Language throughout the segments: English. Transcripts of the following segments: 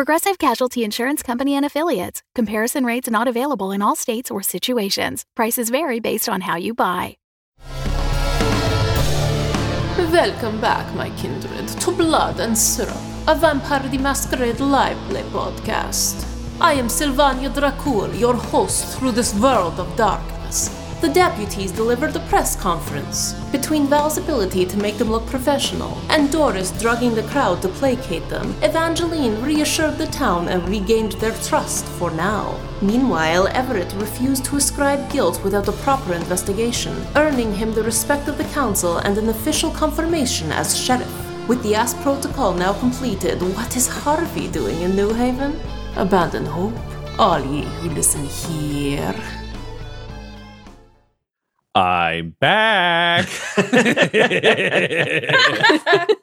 Progressive Casualty Insurance Company and Affiliates. Comparison rates not available in all states or situations. Prices vary based on how you buy. Welcome back, my kindred, to Blood and Syrup, a Vampire the Masquerade live play podcast. I am Sylvania Dracul, your host through this world of darkness. The deputies delivered a press conference. Between Val's ability to make them look professional and Doris drugging the crowd to placate them, Evangeline reassured the town and regained their trust for now. Meanwhile, Everett refused to ascribe guilt without a proper investigation, earning him the respect of the council and an official confirmation as sheriff. With the ASP protocol now completed, what is Harvey doing in New Haven? Abandon hope, all ye who listen here. I'm back.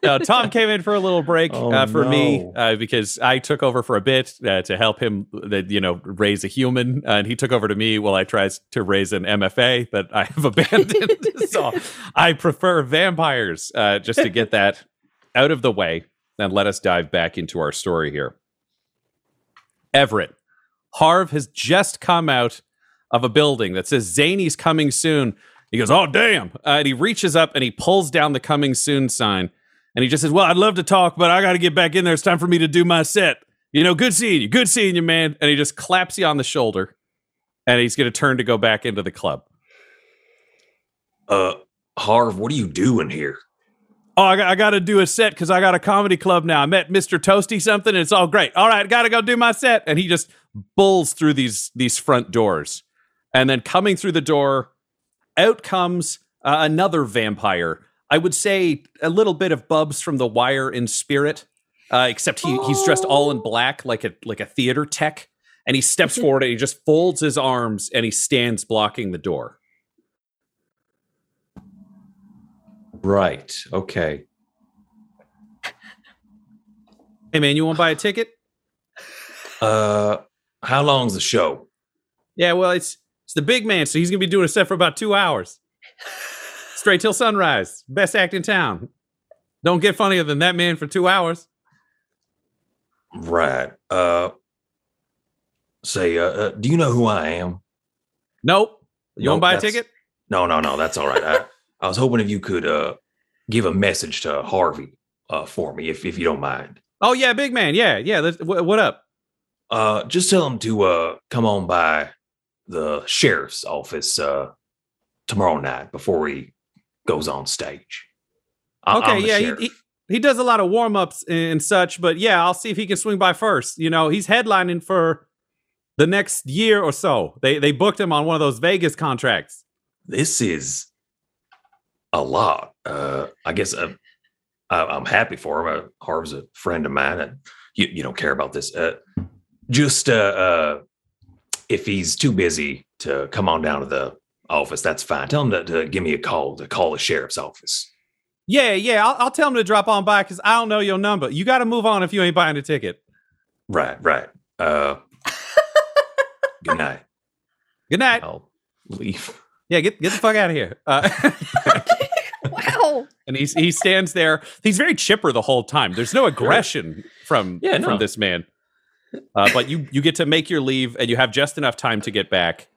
no, Tom came in for a little break Oh, uh, for me uh, because I took over for a bit uh, to help him, uh, you know, raise a human, uh, and he took over to me while I tried to raise an MFA that I have abandoned. so I prefer vampires uh, just to get that out of the way and let us dive back into our story here. Everett, Harv has just come out of a building that says Zany's coming soon. He goes, Oh, damn. Uh, and he reaches up and he pulls down the coming soon sign. And he just says, Well, I'd love to talk, but I got to get back in there. It's time for me to do my set. You know, good seeing you. Good seeing you, man. And he just claps you on the shoulder. And he's going to turn to go back into the club. Uh, Harv, what are you doing here? Oh, I got, I got to do a set because I got a comedy club now. I met Mr. Toasty something, and it's all great. All right, got to go do my set. And he just bulls through these these front doors, and then coming through the door, out comes uh, another vampire. I would say a little bit of Bubs from The Wire in spirit, uh, except he he's dressed all in black, like a like a theater tech. And he steps forward and he just folds his arms and he stands blocking the door. Right. Okay. Hey man, you want to buy a ticket? Uh, how long's the show? Yeah, well, it's it's the big man, so he's gonna be doing a set for about two hours, straight till sunrise. Best act in town. Don't get funnier than that man for two hours. Right. Uh, say, uh, uh do you know who I am? Nope. You Nope, want to buy a ticket? No, no, no. That's all right. I, I was hoping if you could uh give a message to Harvey uh for me, if if you don't mind. Oh yeah, big man. Yeah, yeah. Let's, wh- what up? Uh, just tell him to uh come on by the sheriff's office uh tomorrow night before he goes on stage. I- Okay, yeah. He, sheriff. he he does a lot of warm ups and such, but yeah, I'll see if he can swing by first. You know, he's headlining for the next year or so. They they booked him on one of those Vegas contracts. this is a lot. Uh, I guess uh, I, I'm happy for him. Uh, Harv's a friend of mine, and you, you don't care about this. Uh, just uh, uh, if he's too busy to come on down to the office, that's fine. Tell him to, to give me a call to call the sheriff's office. Yeah, yeah. I'll, I'll tell him to drop on by because I don't know your number. You got to move on if you ain't buying a ticket. Right, right. Uh, good night. Good night. I'll leave. Yeah, get get the fuck out of here. Uh, Wow. and he's he stands there. He's very chipper the whole time. There's no aggression from Yeah, no. from this man. Uh, but you you get to make your leave, and you have just enough time to get back.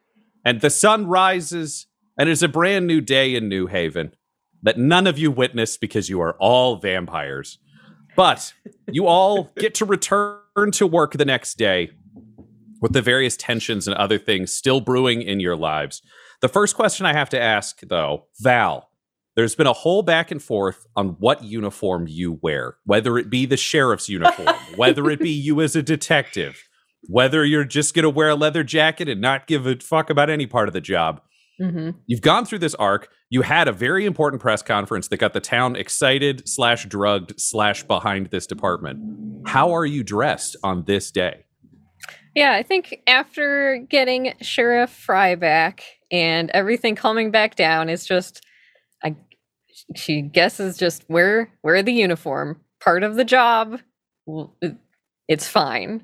And the sun rises, and it's a brand new day in New Haven that none of you witnessed because you are all vampires. But you all get to return to work the next day with the various tensions and other things still brewing in your lives. The first question I have to ask, though, Val, there's been a whole back and forth on what uniform you wear, whether it be the sheriff's uniform, whether it be you as a detective, whether you're just going to wear a leather jacket and not give a fuck about any part of the job. Mm-hmm. You've gone through this arc. You had a very important press conference that got the town excited slash drugged slash behind this department. How are you dressed on this day? Yeah, I think after getting Sheriff Fry back and everything calming back down, it's just she guesses just wear wear the uniform. Part of the job. It's fine.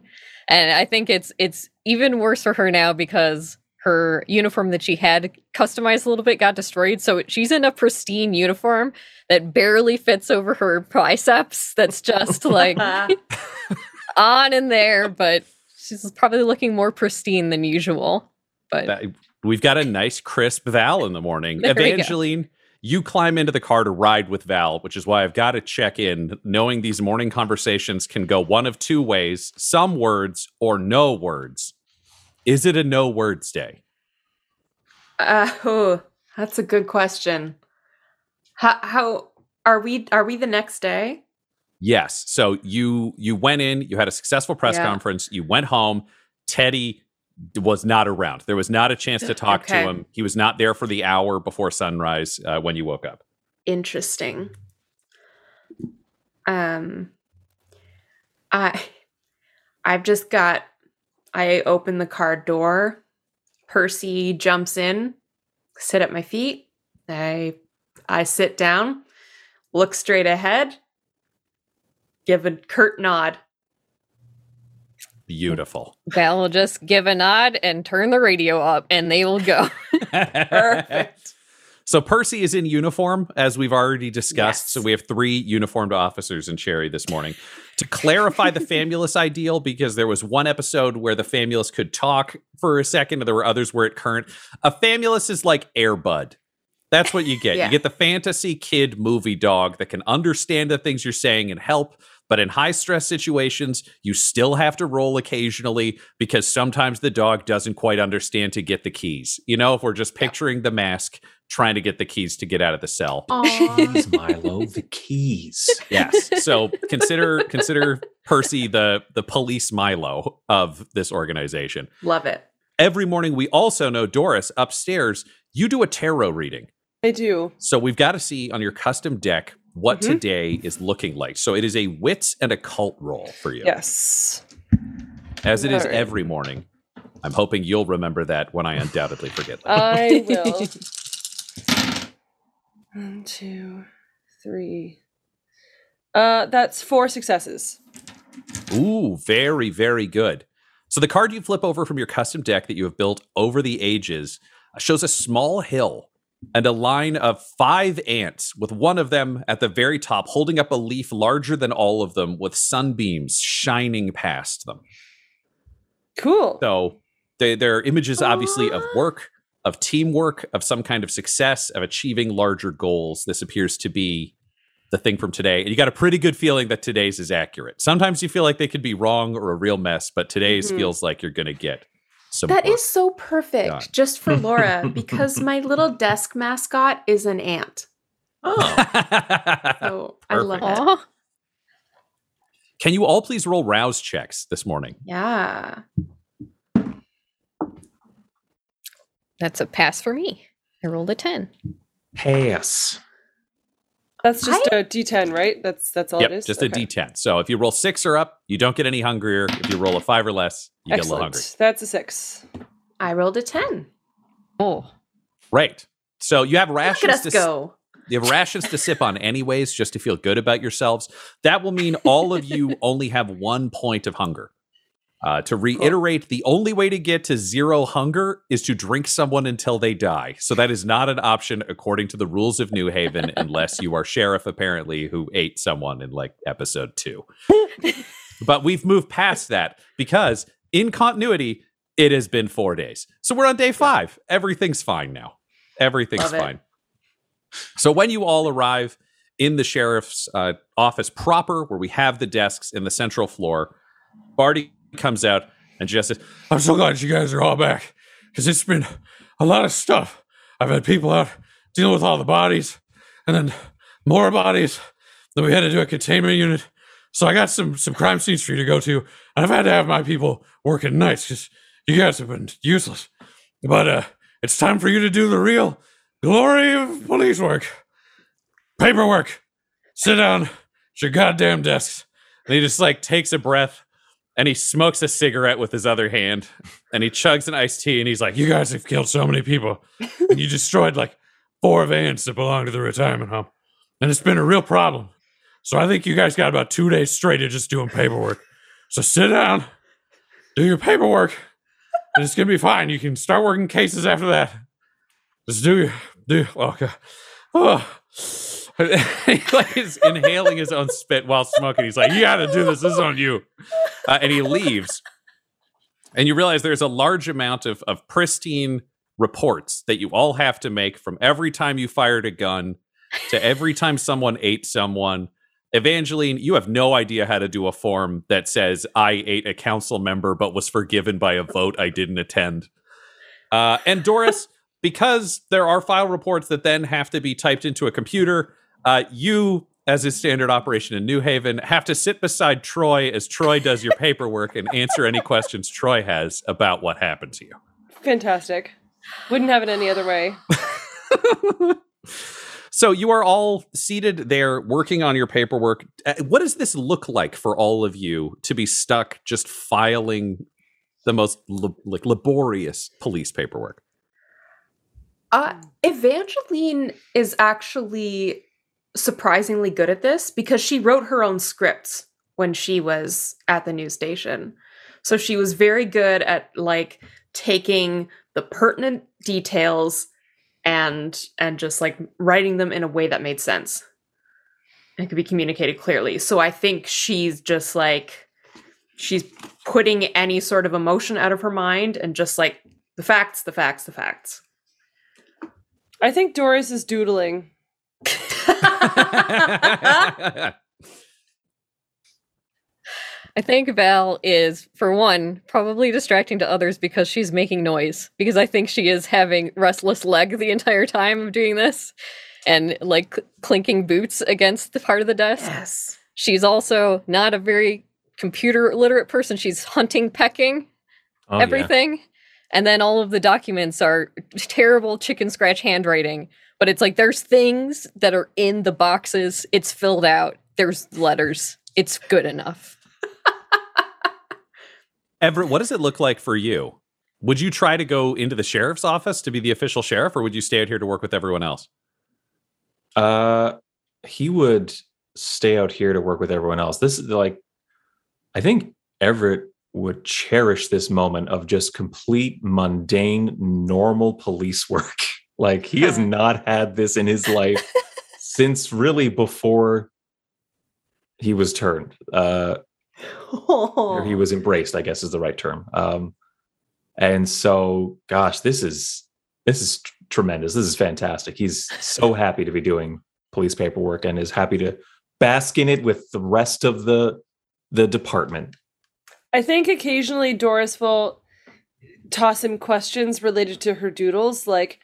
And I think it's it's even worse for her now because her uniform that she had customized a little bit got destroyed. So she's in a pristine uniform that barely fits over her biceps. That's just like on in there, but she's probably looking more pristine than usual. But That- we've got a nice crisp Val in the morning. There we go. Evangeline, you climb into the car to ride with Val, which is why I've got to check in, knowing these morning conversations can go one of two ways some words or no words. Is it a no words day? Uh, oh, that's a good question. How, how are we? Are we the next day? Yes. So you you went in, you had a successful press Yeah. conference, you went home. Teddy was not around. There was not a chance to talk Okay. to him. He was not there for the hour before sunrise uh, when you woke up. Interesting. Um, I, I've just got. I open the car door. Percy jumps in, sit at my feet. I, I sit down, look straight ahead, give a curt nod. Beautiful. Will just give a nod and turn the radio up, and they will go. Perfect. So Percy is in uniform, as we've already discussed. Yes. So we have three uniformed officers in Cherry this morning. To clarify the Famulus ideal, because there was one episode where the Famulus could talk for a second, and there were others where it current. A Famulus is like Airbud. That's what you get. Yeah. You get the fantasy kid movie dog that can understand the things you're saying and help. But in high stress situations, you still have to roll occasionally because sometimes the dog doesn't quite understand to get the keys. You know, if we're just picturing the mask trying to get the keys to get out of the cell. Aw. Keys, Milo, the keys. Yes. So consider consider Percy the the police Milo of this organization. Love it. Every morning we also know Doris upstairs, you do a tarot reading. I do. So we've got to see on your custom deck what Mhm. today is looking like. So it is a wits and occult roll for you. Yes. As it is All right. every morning. I'm hoping you'll remember that when I undoubtedly forget that. I will. One, two, three. Uh, that's four successes. Ooh, very, very good. So the card you flip over from your custom deck that you have built over the ages uh, shows a small hill and a line of five ants, with one of them at the very top holding up a leaf larger than all of them, with sunbeams shining past them. Cool. So they, they're images, obviously, of work, of teamwork, of some kind of success, of achieving larger goals. This appears to be the thing from today. And you got a pretty good feeling that today's is accurate. Sometimes you feel like they could be wrong or a real mess, but today's Mhm. feels like you're going to get some. That work. is so perfect done. just for Laura because my little desk mascot is an ant. Oh, So I love Perfect. it. Can you all please roll rouse checks this morning? Yeah. That's a pass for me. I rolled a 10. pass. That's just a D10, right? That's that's all yep, it is. just Okay. a D10. So if you roll six or up, you don't get any hungrier. If you roll a five or less, you get a little Excellent. hungry. That's a six. I rolled a 10. Oh. Right. So you have Look rations at us to go. You have rations to sip on anyways, just to feel good about yourselves. That will mean all of you only have one point of hunger. Uh, to reiterate, the only way to get to zero hunger is to drink someone until they die. So that is not an option according to the rules of New Haven, unless you are sheriff, apparently, who ate someone in like episode two. but we've moved past that because in continuity, it has been four days. So we're on day five. Everything's fine now. Everything's fine. So when you all arrive in the sheriff's uh, office proper, where we have the desks in the central floor, Barty comes out and just says, "I'm so glad you guys are all back because it's been a lot of stuff. I've had people out dealing with all the bodies, and then more bodies. Then we had to do a containment unit. So I got some some crime scenes for you to go to, and I've had to have my people working nights because you guys have been useless. But uh, it's time for you to do the real glory of police work, paperwork. Sit down, at your goddamn desks. And he just like takes a breath, and he smokes a cigarette with his other hand and he chugs an iced tea and he's like, You guys have killed so many people and you destroyed like four vans that belong to the retirement home. And it's been a real problem. So I think you guys got about two days straight of just doing paperwork. So sit down, do your paperwork, and it's gonna be fine. You can start working cases after that. Just do your do okay. Oh. like is inhaling his own spit while smoking. He's like, "You got to do this. This is on you." Uh, and he leaves. And you realize there's a large amount of of pristine reports that you all have to make from every time you fired a gun to every time someone ate someone. Evangeline, you have no idea how to do a form that says I ate a council member but was forgiven by a vote I didn't attend. Uh, and Doris, because there are file reports that then have to be typed into a computer, uh, you, as is standard operation in New Haven, have to sit beside Troy as Troy does your paperwork and answer any questions Troy has about what happened to you. Fantastic. Wouldn't have it any other way. So you are all seated there working on your paperwork. Uh, What does this look like for all of you to be stuck just filing the most la- like laborious police paperwork? Uh, Evangeline is actually surprisingly good at this because she wrote her own scripts when she was at the news station. So she was very good at like taking the pertinent details and and just like writing them in a way that made sense. And could be communicated clearly. So I think she's just like she's putting any sort of emotion out of her mind and just like the facts, the facts, the facts. I think Doris is doodling. I think Val is, for one, probably distracting to others because she's making noise. Because I think she is having restless leg the entire time of doing this and like cl- clinking boots against the part of the desk. Yes. She's also not a very computer literate person. She's hunting, pecking Oh, yeah. everything. And then all of the documents are terrible chicken scratch handwriting. But it's like there's things that are in the boxes. It's filled out. There's letters. It's good enough. Everett, what does it look like for you? Would you try to go into the sheriff's office to be the official sheriff, or would you stay out here to work with everyone else? Uh, he would stay out here to work with everyone else. This is like, I think Everett would cherish this moment of just complete mundane, normal police work. like he has not had this in his life since really before he was turned. Uh, or he was embraced, I guess is the right term. Um, and so, gosh, this is this is tr- tremendous. This is fantastic. He's so happy to be doing police paperwork and is happy to bask in it with the rest of the the department. I think occasionally Doris will toss him questions related to her doodles, like,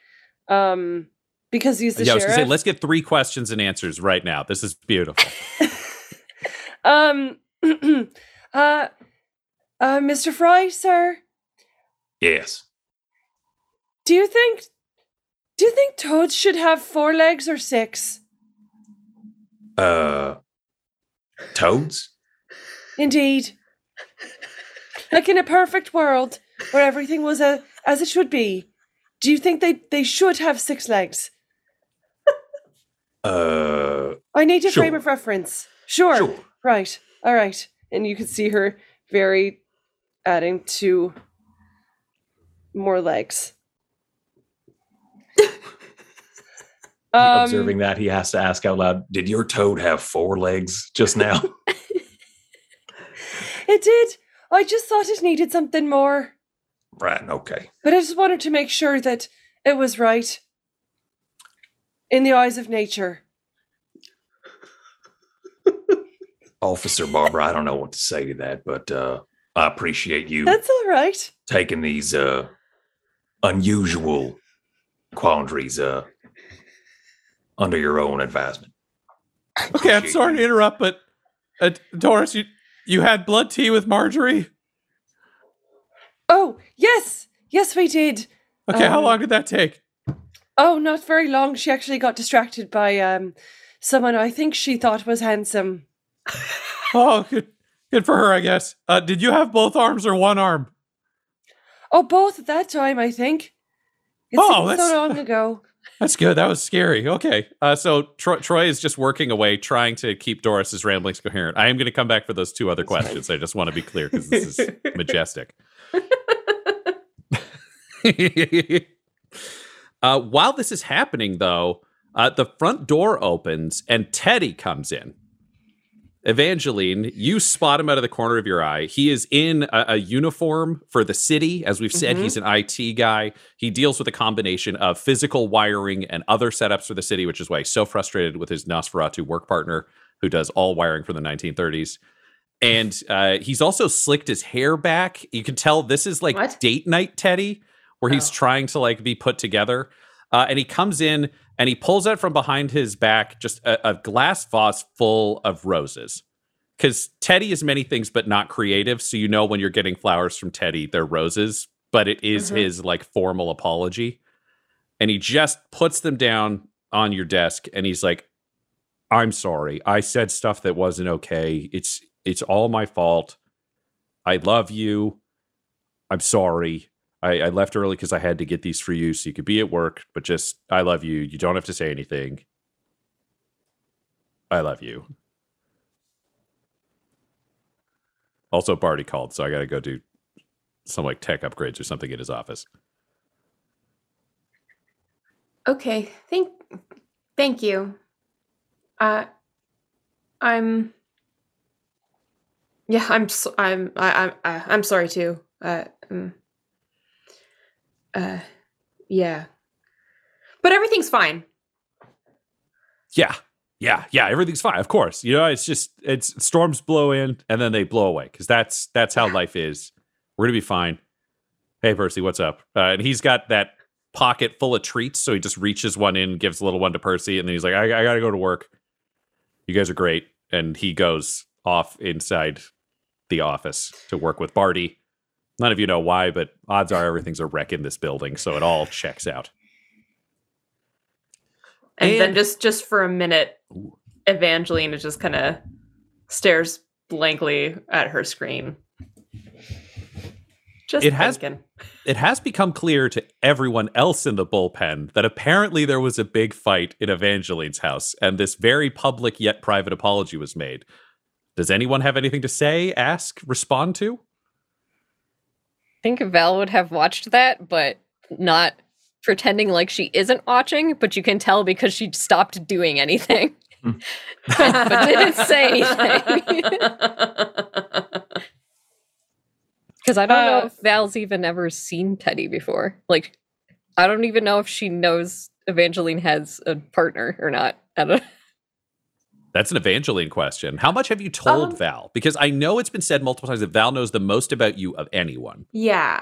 um, because he's the yeah, I was gonna say, let's get three questions and answers right now. This is beautiful. um, uh, uh, Mr. Fry, sir, Yes. do you think, do you think toads should have four legs or six? Uh toads? Indeed. like in a perfect world where everything was a, as it should be, do you think they, they should have six legs? Uh I need a frame of reference. Sure. Sure. Right. All right. And you can see her very adding two more legs. um, observing that he has to ask out loud, did your toad have four legs just now? It did. I just thought it needed something more. Right, okay. But I just wanted to make sure that it was right. In the eyes of nature. Officer Barbara, I don't know what to say to that, but uh I appreciate you That's all right. taking these uh unusual quandaries uh under your own advisement. okay, I'm sorry to interrupt, but uh, Doris, you you had blood tea with Marjorie. Oh, yes. Yes, we did. Okay, how Um, long did that take? Oh, not very long. She actually got distracted by um someone I think she thought was handsome. Oh, good, Good for her, I guess. Uh, did you have both arms or one arm? Oh, both at that time, I think. It's Oh, so long ago. That's good. That was scary. Okay. Uh, so Troy, Troy is just working away, trying to keep Doris's ramblings coherent. I am going to come back for those two other questions. I just want to be clear because this is majestic. Uh, while this is happening, though, uh, the front door opens and Teddy comes in. Evangeline, you spot him out of the corner of your eye. He is in a, a uniform for the city. As we've said, Mhm. he's an IT guy. He deals with a combination of physical wiring and other setups for the city, which is why he's so frustrated with his Nosferatu work partner, who does all wiring for the 1930s. And uh, he's also slicked his hair back. You can tell this is like What? date night Teddy, where he's Oh. trying to like be put together. Uh, and he comes in and he pulls out from behind his back just a, a glass vase full of roses. Because Teddy is many things, but not creative. So you know when you're getting flowers from Teddy, they're roses, but it is Mhm. his like formal apology. And he just puts them down on your desk and he's like, I'm sorry. I said stuff that wasn't okay. It's it's all my fault. I love you. I'm sorry. I, I left early because I had to get these for you so you could be at work, but just I love you. You don't have to say anything. I love you. Also, Barty called, so I got to go do some like tech upgrades or something in his office. Okay, thank thank you. Uh I'm Yeah, I'm I'm I, I'm I, I'm sorry too. Uh um, uh yeah. But everything's fine. Yeah. Yeah, yeah, everything's fine. Of course, you know it's just it's storms blow in and then they blow away because that's that's how life is. We're gonna be fine. Hey, Percy, what's up? Uh, and he's got that pocket full of treats, so he just reaches one in, gives a little one to Percy, and then he's like, "I, I gotta go to work. You guys are great," and he goes off inside the office to work with Barty. None of you know why, but odds are everything's a wreck in this building, so it all checks out. And, then just just for a minute Ooh. Evangeline just kind of stares blankly at her screen. Just It has- it has become clear to everyone else in the bullpen that apparently there was a big fight in Evangeline's house, and this very public yet private apology was made. Does anyone have anything to say, ask, respond to? I think Val would have watched that, but not pretending like she isn't watching, but you can tell because she stopped doing anything. but didn't say anything. Because I don't know Uh, if Val's even ever seen Teddy before. Like, I don't even know if she knows Evangeline has a partner or not. I don't That's an Evangeline question. How much have you told Um, Val? Because I know it's been said multiple times that Val knows the most about you of anyone. Yeah.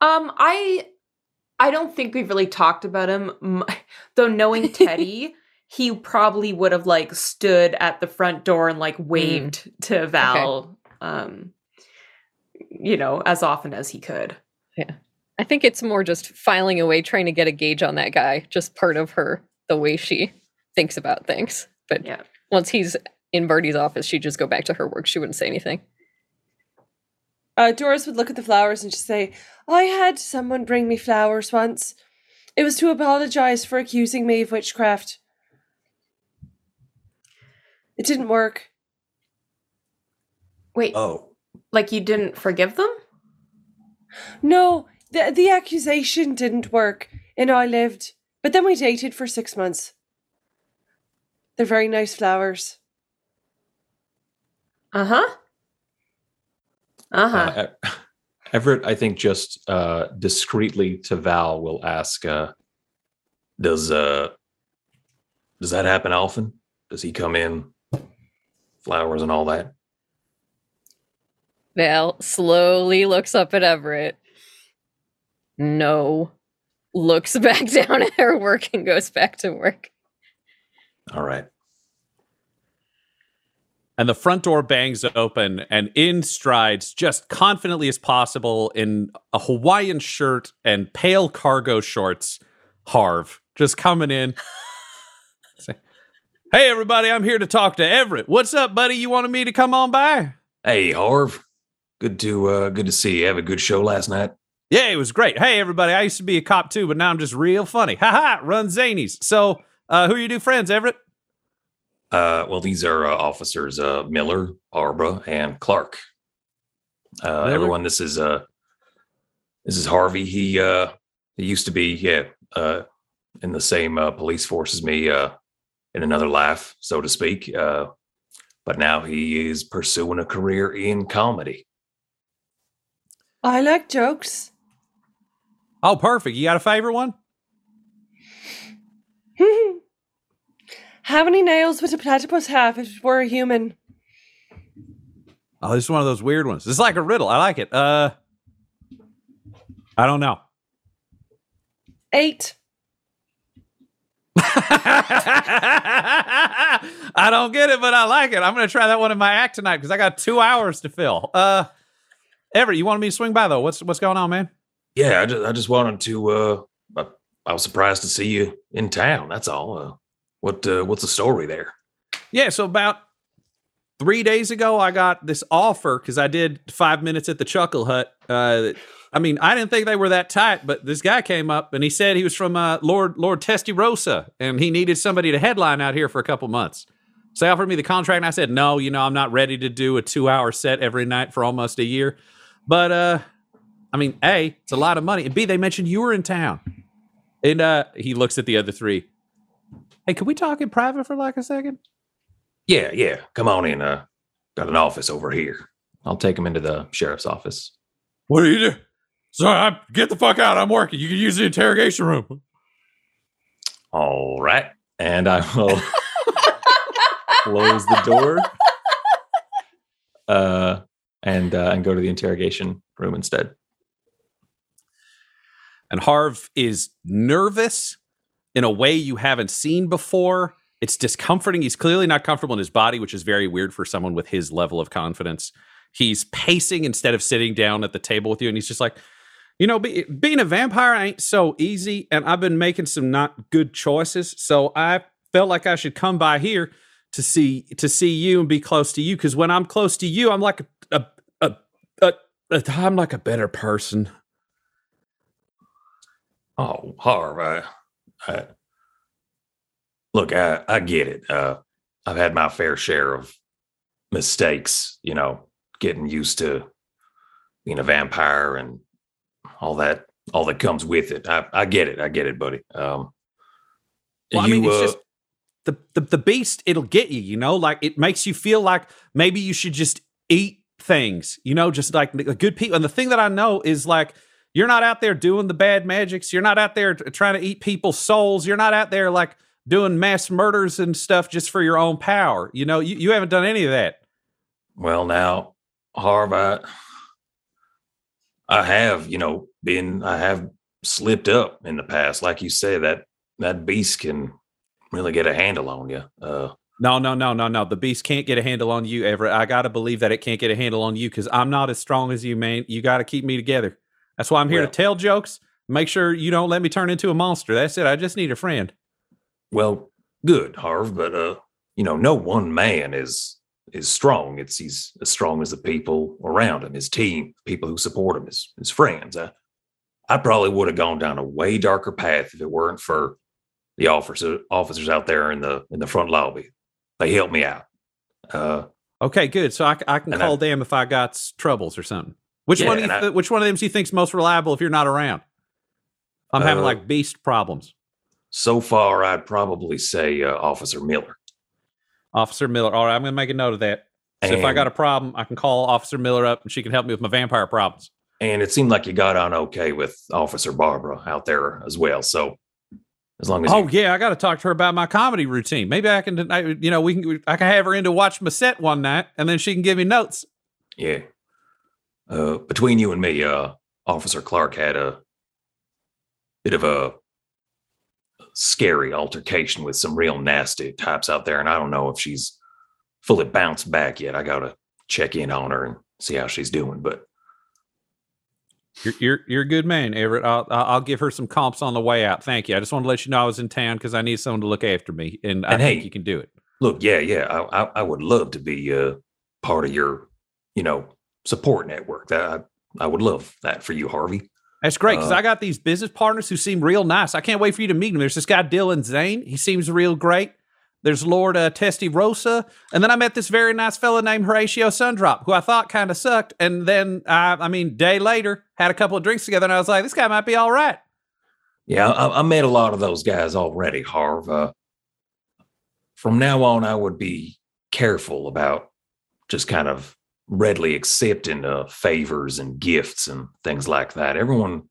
Um I I don't think we've really talked about him though knowing Teddy he probably would have like stood at the front door and like waved to Val um you know as often as he could. Yeah. I think it's more just filing away, trying to get a gauge on that guy. Just part of her, the way she thinks about things. But Yeah. Once he's in Birdie's office, she'd just go back to her work. She wouldn't say anything. Uh, Doris would look at the flowers and just say, I had someone bring me flowers once. It was to apologize for accusing me of witchcraft. It didn't work. Wait, Oh, like you didn't forgive them? No, the, the accusation didn't work, and I lived. But then we dated for six months. They're very nice flowers. Uh-huh. Uh-huh. uh, Everett, I think just uh, discreetly to Val will ask, uh, "Does uh, does that happen often? Does he come in, flowers and all that?" Val slowly looks up at Everett. No. Looks back down at her work and goes back to work. All right. And the front door bangs open, and in strides, just confidently as possible, in a Hawaiian shirt and pale cargo shorts, Harv, just coming in. Say, hey, everybody, I'm here to talk to Everett. What's up, buddy? You wanted me to come on by? Hey, Harv. Good to uh good to see you. Have a good show last night. Yeah, it was great. Hey, everybody, I used to be a cop too, but now I'm just real funny. Ha ha, run zanies. So, uh, who are your new friends, Everett? Uh, well, these are uh, officers uh, Miller, Barbara, and Clark. Uh, Miller? everyone, this is uh, this is Harvey. He uh, he used to be yeah uh, in the same uh, police force as me uh, in another life, so to speak. Uh, but now he is pursuing a career in comedy. I like jokes. Oh, perfect. You got a favorite one? How many nails would a platypus have if it were a human? Oh, this is one of those weird ones. It's like a riddle. I like it. Uh, I don't know. Eight. I don't get it, but I like it. I'm going to try that one in my act tonight because I got two hours to fill. Uh, Everett, you wanted me to swing by though? What's what's going on, man? Yeah, I just I just wanted to. Uh, I, was surprised to see you in town. That's all. Uh, what uh, what's the story there? Yeah, so about three days ago, I got this offer because I did five minutes at the Chuckle Hut. Uh, I mean, I didn't think they were that tight, but this guy came up and he said he was from uh, Lord Lord Testarossa and he needed somebody to headline out here for a couple months. So they offered me the contract, and I said, "No, you know, I'm not ready to do a two hour set every night for almost a year." But uh, I mean, a, it's a lot of money, and b, they mentioned you were in town, and uh, he looks at the other three. Hey, can we talk in private for like a second? Yeah, yeah. Come on in. Uh, got an office over here. I'll take him into the sheriff's office. What do you do? Sorry, I, get the fuck out. I'm working. You can use the interrogation room. All right, and I will close the door. Uh, and uh, and go to the interrogation room instead. And Harv is nervous in a way you haven't seen before. It's discomforting. He's clearly not comfortable in his body, which is very weird for someone with his level of confidence. He's pacing instead of sitting down at the table with you. And he's just like, you know, be, being a vampire ain't so easy. And I've been making some not good choices. So I felt like I should come by here to see to see you and be close to you. Because when I'm close to you, I'm like a, a, a, a, a I'm like a better person. Oh, Harv, I, I, look, I, I get it. Uh, I've had my fair share of mistakes, you know, getting used to being a vampire and all that, all that comes with it. I, I get it. I get it, buddy. Um, Well, I mean, it's uh, just the, the the beast. It'll get you. You know, like it makes you feel like maybe you should just eat things. You know, just like the good people. And the thing that I know is like you're not out there doing the bad magics. You're not out there trying to eat people's souls. You're not out there like doing mass murders and stuff just for your own power. You know, you, you haven't done any of that. Well, now, Harv, I, I have, you know, been, I have slipped up in the past. Like you say, that that beast can really get a handle on you. Uh, No, no, no, no, no. The beast can't get a handle on you, Everett. I got to believe that it can't get a handle on you because I'm not as strong as you, man. You got to keep me together. That's why I'm here Well- to tell jokes. Make sure you don't let me turn into a monster. That's it. I just need a friend. well, good, Harv, but uh, you know, no one man is is strong. It's he's as strong as the people around him, his team, people who support him, his his friends. I, I probably would have gone down a way darker path if it weren't for the officer officers out there in the in the front lobby. They helped me out. Uh, Okay, good. So I, I can And I- call them if I got troubles or something. Which Yeah, one? And I- which one of them do you think's most reliable if you're not around? I'm having Uh, like beast problems. so far, I'd probably say uh, Officer Miller. Officer Miller. All right, I'm going to make a note of that. So if I got a problem, I can call Officer Miller up and she can help me with my vampire problems. And it seemed like you got on okay with Officer Barbara out there as well. So as long as Oh you, yeah, I got to talk to her about my comedy routine. Maybe I can, I, you know, we can, I can have her in to watch my set one night, and then she can give me notes. yeah. Uh, between you and me, uh, Officer Clark had a bit of a scary altercation with some real nasty types out there, and I don't know if she's fully bounced back yet. I gotta check in on her and see how she's doing. But You're, you're, you're a good man, Everett. I'll, I'll give her some comps on the way out. Thank you. I just want to let you know I was in town because I need someone to look after me, and I And think you can do it. look, yeah, yeah, I, I, I would love to be uh, part of your you know, support network. That I, I would love that for you, Harvey. That's great because Uh, I got these business partners who seem real nice. I can't wait for you to meet them. There's this guy Dylan Zane. He seems real great. There's Lord uh, Testy Rosa, and then I met this very nice fella named Horatio Sundrop, who I thought kind of sucked. And then, I, I mean, day later, had a couple of drinks together, and I was like, this guy might be all right. Yeah, I, I met a lot of those guys already, Harv. Uh, from now on, I would be careful about just kind of readily accepting uh, favors and gifts and things like that. Everyone,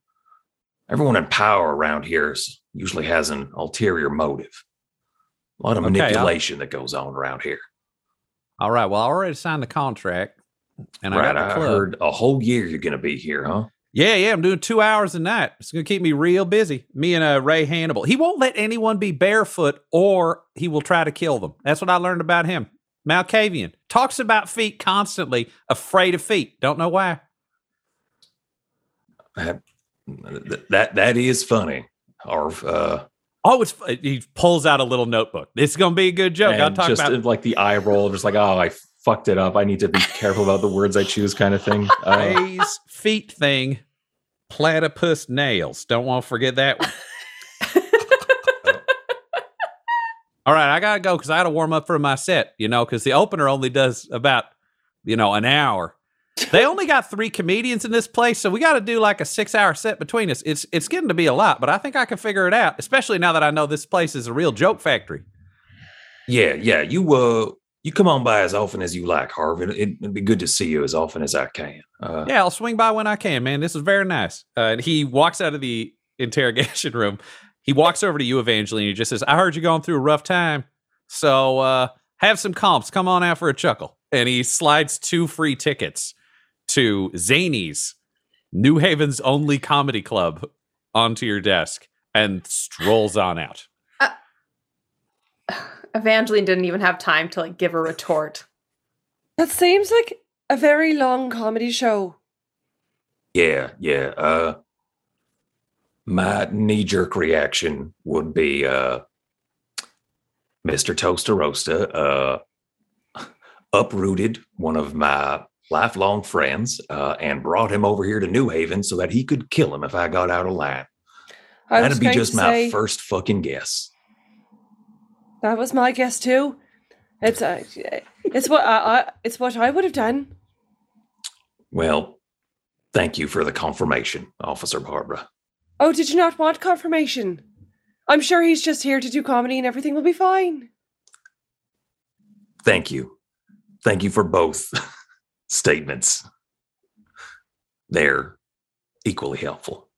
everyone in power around here is, usually has an ulterior motive. A lot of Okay, I'll- manipulation that goes on around here. All right. Well, I already signed the contract, and right, I got the club. heard a whole year you're going to be here, huh? Yeah, yeah, I'm doing two hours a night. It's gonna keep me real busy. Me and uh, Ray Hannibal. He won't let anyone be barefoot, or he will try to kill them. That's what I learned about him. Malkavian talks about feet constantly, afraid of feet. Don't know why. That that, that is funny, Harv. Uh, Oh, it's he pulls out a little notebook. It's gonna be a good joke. I'll talk just about uh, like the eye roll, just like, oh, I fucked it up. I need to be careful about the words I choose, kind of thing. Uh, feet thing. Platypus nails. Don't want to forget that one. All right, I gotta go because I got to warm up for my set. You know, because the opener only does about you know an hour. They only got three comedians in this place, so we got to do like a six-hour set between us. It's it's getting to be a lot, but I think I can figure it out. Especially now that I know this place is a real joke factory. yeah, yeah. You uh, you come on by as often as you like, Harv. It, it'd be good to see you as often as I can. Uh, Yeah, I'll swing by when I can, man. This is very nice. Uh, and he walks out of the interrogation room. He walks over to you, Evangeline. He just says, I heard you're going through a rough time. So uh, have some comps. Come on out for a chuckle. And he slides two free tickets to Zany's, New Haven's only comedy club, onto your desk and strolls on out. Evangeline didn't even have time to like give a retort. That seems like a very long comedy show. yeah, yeah. Uh, my knee jerk reaction would be uh, Mr. Toaster Roaster uh, uprooted one of my lifelong friends uh, and brought him over here to New Haven so that he could kill him if I got out of line. I That'd be just my first fucking guess. That was my guess too. It's uh, it's what I, I it's what I would have done. Well, thank you for the confirmation, Officer Barbara. Oh, did you not want confirmation? I'm sure he's just here to do comedy and everything will be fine. Thank you. Thank you for both statements. They're equally helpful.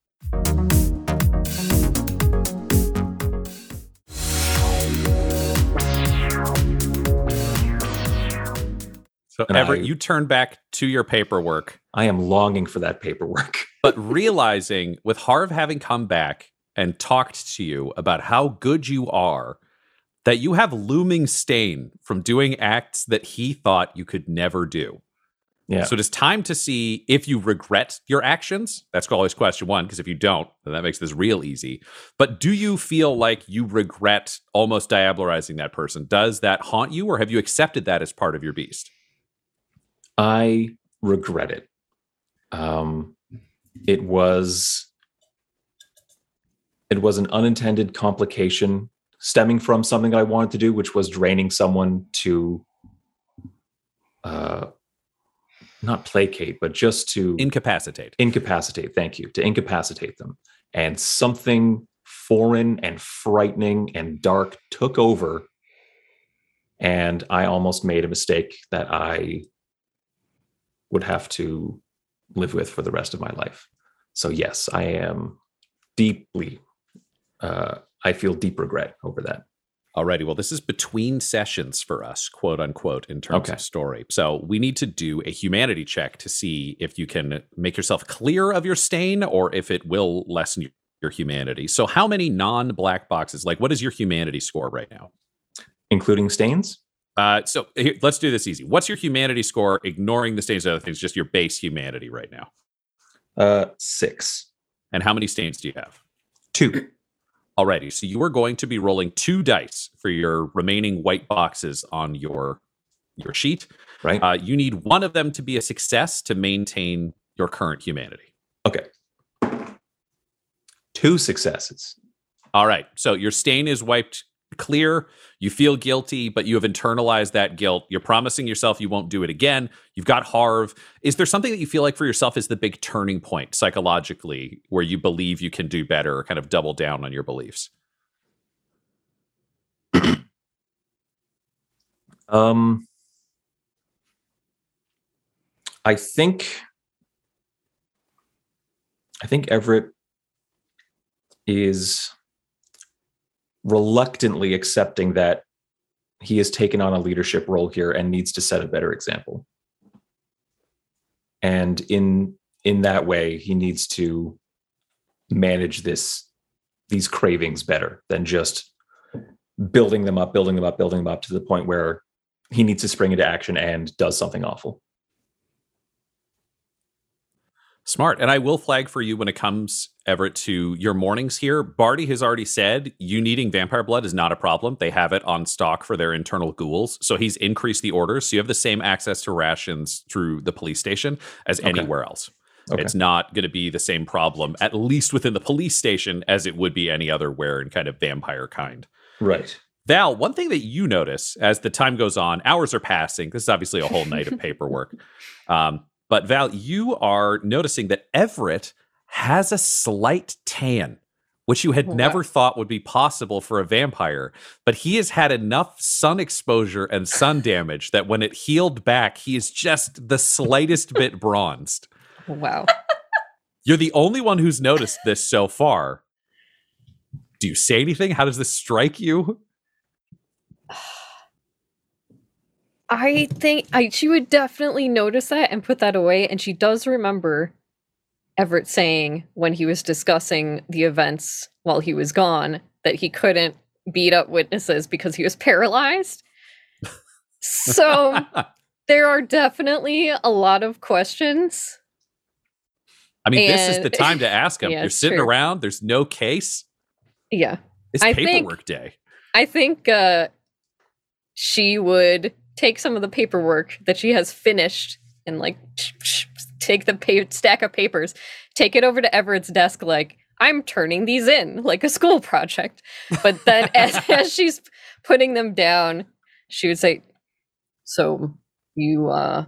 So, And Everett, I- you turn back to your paperwork I am longing for that paperwork. but realizing with Harv having come back and talked to you about how good you are, that you have looming stain from doing acts that he thought you could never do. Yeah. So it is time to see if you regret your actions. That's always question one, because if you don't, then that makes this real easy. But do you feel like you regret almost diablerizing that person? Does that haunt you, or have you accepted that as part of your beast? I regret it. Um, it was it was an unintended complication stemming from something that I wanted to do, which was draining someone to uh, not placate, but just to Incapacitate. incapacitate. Thank you to incapacitate them, and something foreign and frightening and dark took over, and I almost made a mistake that I would have to live with for the rest of my life. So yes, I am deeply. Uh, I feel deep regret over that. Alrighty, well, this is between sessions for us, quote unquote, in terms Okay. of story. So we need to do a humanity check to see if you can make yourself clear of your stain or if it will lessen your- humanity. So, how many non black boxes, like what is your humanity score right now? including stains. Uh, so here, let's do this easy. What's your humanity score, ignoring the stains and other things, just your base humanity right now? Uh, six, And how many stains do you have? two. Alrighty, so you are going to be rolling two dice for your remaining white boxes on your your sheet. right? Uh, you need one of them to be a success to maintain your current humanity. okay. Two successes. All right. So your stain is wiped clear. You feel guilty, but you have internalized that guilt. You're promising yourself you won't do it again. You've got Harv. Is there something that you feel like for yourself is the big turning point psychologically where you believe you can do better or kind of double down on your beliefs? Um, I think, I think Everett is reluctantly accepting that he has taken on a leadership role here and needs to set a better example. And in in that way, he needs to manage this these cravings better than just building them up, building them up, building them up to the point where he needs to spring into action and does something awful. Smart. And I will flag for you when it comes, Everett, to your mornings here. Barty has already said you needing vampire blood is not a problem. They have it on stock for their internal ghouls. So he's increased the orders. So you have the same access to rations through the police station as Okay. anywhere else. Okay. It's not going to be the same problem, at least within the police station, as it would be any other where in kind of vampire kind. Right. Val, one thing that you notice as the time goes on, hours are passing. This is obviously a whole night of paperwork. Um, but Val, you are noticing that Everett has a slight tan, which you had oh, Wow. never thought would be possible for a vampire. But he has had enough sun exposure and sun damage that when it healed back, he is just the slightest bit bronzed. Oh, wow. You're the only one who's noticed this so far. Do you say anything? How does this strike you? I think I she would definitely notice that and put that away. And she does remember Everett saying when he was discussing the events while he was gone that he couldn't beat up witnesses because he was paralyzed. So there are definitely a lot of questions. I mean, this is the time to ask him. Yeah, You're sitting true. around. There's no case. Yeah. It's I think- paperwork day. I think uh she would take some of the paperwork that she has finished and like take the pa- stack of papers, take it over to Everett's desk like I'm turning these in like a school project. But then as, as she's putting them down, she would say, "So you uh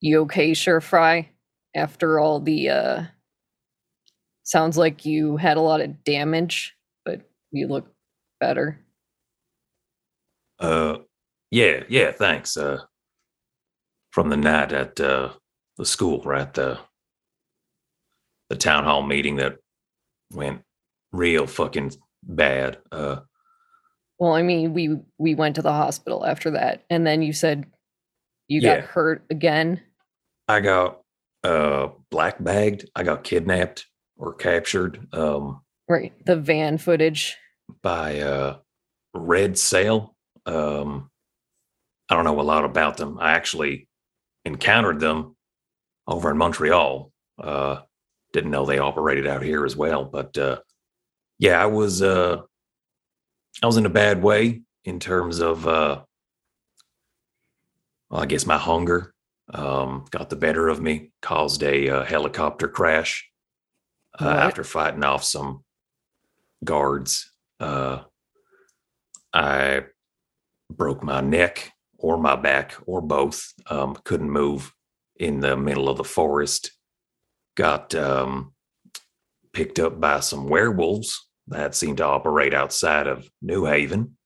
you okay, Sheriff Fry? After all the uh sounds like you had a lot of damage, but you look better." Uh, yeah, yeah. Thanks. Uh, from the night at uh, the school, right? The the town hall meeting that went real fucking bad. Uh, Well, I mean, we we went to the hospital after that, and then you said you Yeah. got hurt again. I got uh black bagged. I got kidnapped or captured. Um, Right, the van footage. by uh Red Sail. Um I don't know a lot about them. I actually encountered them over in Montreal. Uh didn't know they operated out here as well, but uh yeah, I was uh I was in a bad way in terms of uh well, I guess my hunger um got the better of me, caused a uh, helicopter crash uh, after fighting off some guards. Uh, I broke my neck or my back or both. Um, couldn't move in the middle of the forest. Got um, picked up by some werewolves that seemed to operate outside of New Haven.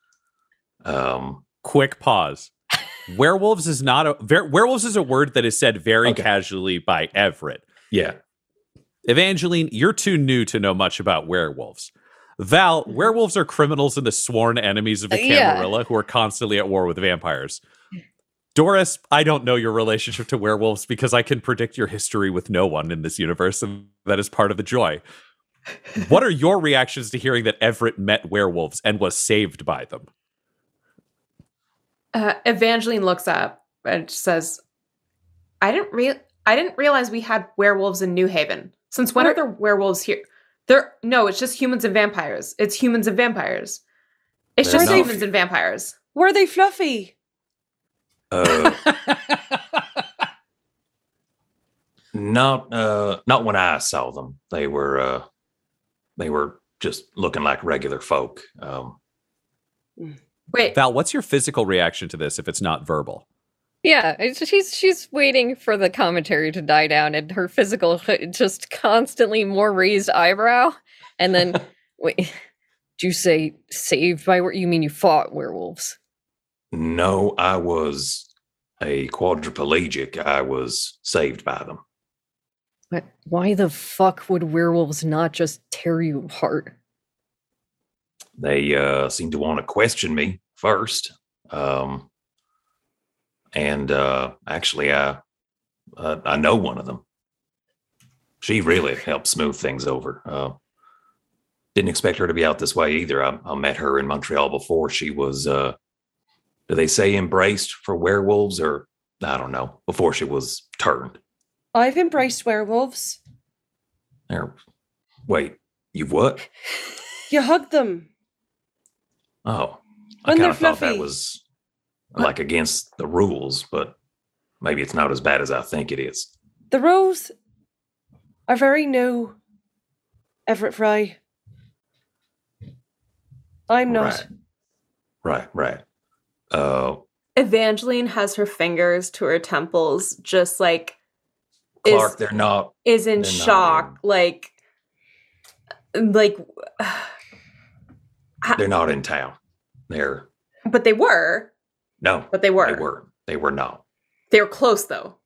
Um, Quick pause. werewolves is not a ver- werewolves is a word that is said very Okay. casually by Everett. yeah, Evangeline, you're too new to know much about werewolves. Val, werewolves are criminals and the sworn enemies of the Uh, yeah. Camarilla who are constantly at war with vampires. Doris, I don't know your relationship to werewolves because I can predict your history with no one in this universe, and that is part of the joy. What are your reactions to hearing that Everett met werewolves and was saved by them? Uh, Evangeline looks up and says, "I didn't real I didn't realize we had werewolves in New Haven. Since when are Where- there werewolves here? There no, it's just humans and vampires. It's humans and vampires. It's They're just not- humans and vampires. Were they fluffy? Uh, not uh, not when I saw them. They were uh, they were just looking like regular folk. Um, Wait, Val, what's your physical reaction to this if it's not verbal? Yeah, she's she's waiting for the commentary to die down, and her physical just constantly more raised eyebrow, and then wait, did you say saved by? were- You mean you fought werewolves? no, I was a quadriplegic. I was saved by them. But why the fuck would werewolves not just tear you apart? They uh, seemed to want to question me first. Um, and uh, actually, I uh, I know one of them. She really helped smooth things over. Uh, didn't expect her to be out this way either. I, I met her in Montreal before. She was, uh, do they say embraced for werewolves or I don't know, before she was turned. I've embraced werewolves. Or, wait, you've what? You hugged them. Oh, I kind they're of thought that was like against the rules, but maybe it's not as bad as I think it is. The rules are very new. Everett Fry. I'm not. Right, right, right. Uh, Evangeline has her fingers to her temples, just like Clark, is they're not. is in they're not shock, like like. They're not in town. They're But they were. No, But they were. They were. They were not. They were close though.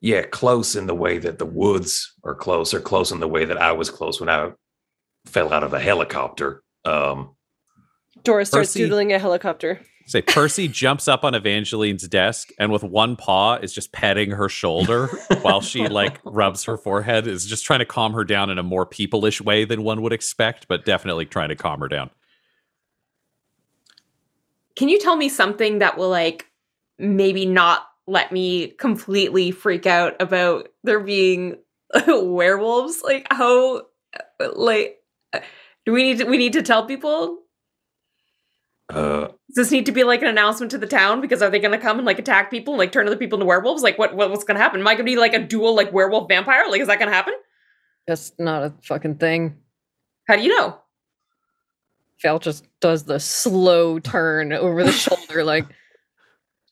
Yeah, close in the way that the woods are close, or close in the way that I was close when I fell out of a helicopter. Um, Dora starts Percy- doodling a helicopter. Say Percy jumps up on Evangeline's desk and with one paw is just petting her shoulder while she like rubs her forehead. Is just trying to calm her down in a more peopleish way than one would expect, but definitely trying to calm her down. Can you tell me something that will like maybe not let me completely freak out about there being werewolves? Like how like do we need to, we need to tell people? uh, Does this need to be like an announcement to the town? Because are they going to come and like attack people and like turn other people into werewolves? Like what, what what's going to happen? Am I going to be like a dual like werewolf vampire? Like is that going to happen? That's not a fucking thing. How do you know? Val just does the slow turn over the shoulder, like,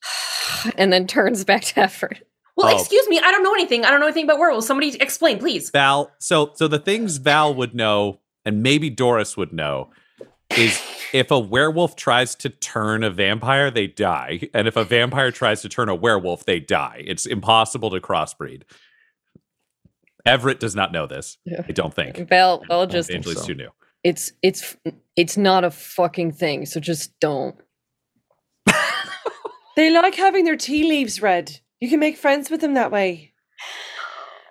and then turns back to Everett. Well, Oh. excuse me, I don't know anything. I don't know anything about werewolves. Somebody explain, please. Val, so so the things Val would know and maybe Doris would know is if a werewolf tries to turn a vampire, they die. And if a vampire tries to turn a werewolf, they die. It's impossible to crossbreed. Everett does not know this. Yeah. I don't think. Val, Val just Angela's so. too new. It's it's it's not a fucking thing. So just don't. They like having their tea leaves read. You can make friends with them that way.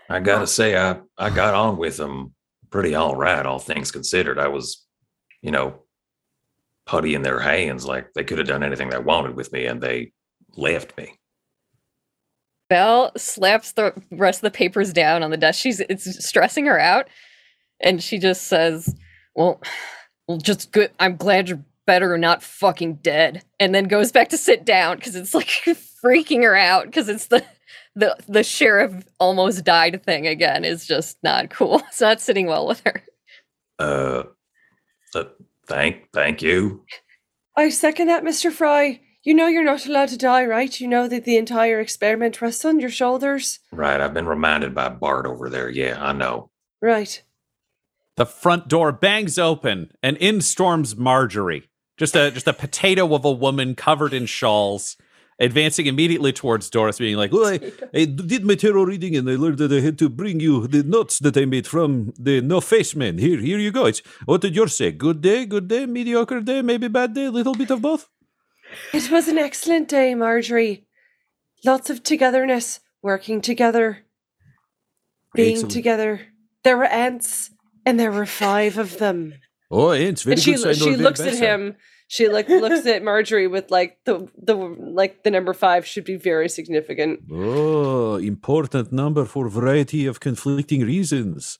I gotta say, I I got on with them pretty all right, all things considered. I was, you know, putty in their hands, like they could have done anything they wanted with me, and they left me. Val slaps the rest of the papers down on the desk. She's it's stressing her out, and she just says, "Well, well, just good. I'm glad you're better, and not fucking dead." And then goes back to sit down because it's like freaking her out because it's the the the sheriff almost died thing again is just not cool. It's not sitting well with her. Uh, uh thank thank you. I second that, Mr. Fry. You know you're not allowed to die, right? You know that the entire experiment rests on your shoulders. Right, I've been reminded by Bart over there. Yeah, I know. Right. The front door bangs open and in storms Marjorie. Just a just a potato of a woman covered in shawls, advancing immediately towards Doris, being like, Well, I, I did my tarot reading and I learned that I had to bring you the notes that I made from the No Face Man. Here, here you go. It's, what did yours say? Good day, good day, mediocre day, maybe bad day, a little bit of both? It was an excellent day, Marjorie. Lots of togetherness, working together, being Excellent. together. There were ants, and there were five of them. Oh, it's very and she good sign, she looks at him. She like looks at Marjorie with like the the like the number five should be very significant. Oh, important number for variety of conflicting reasons.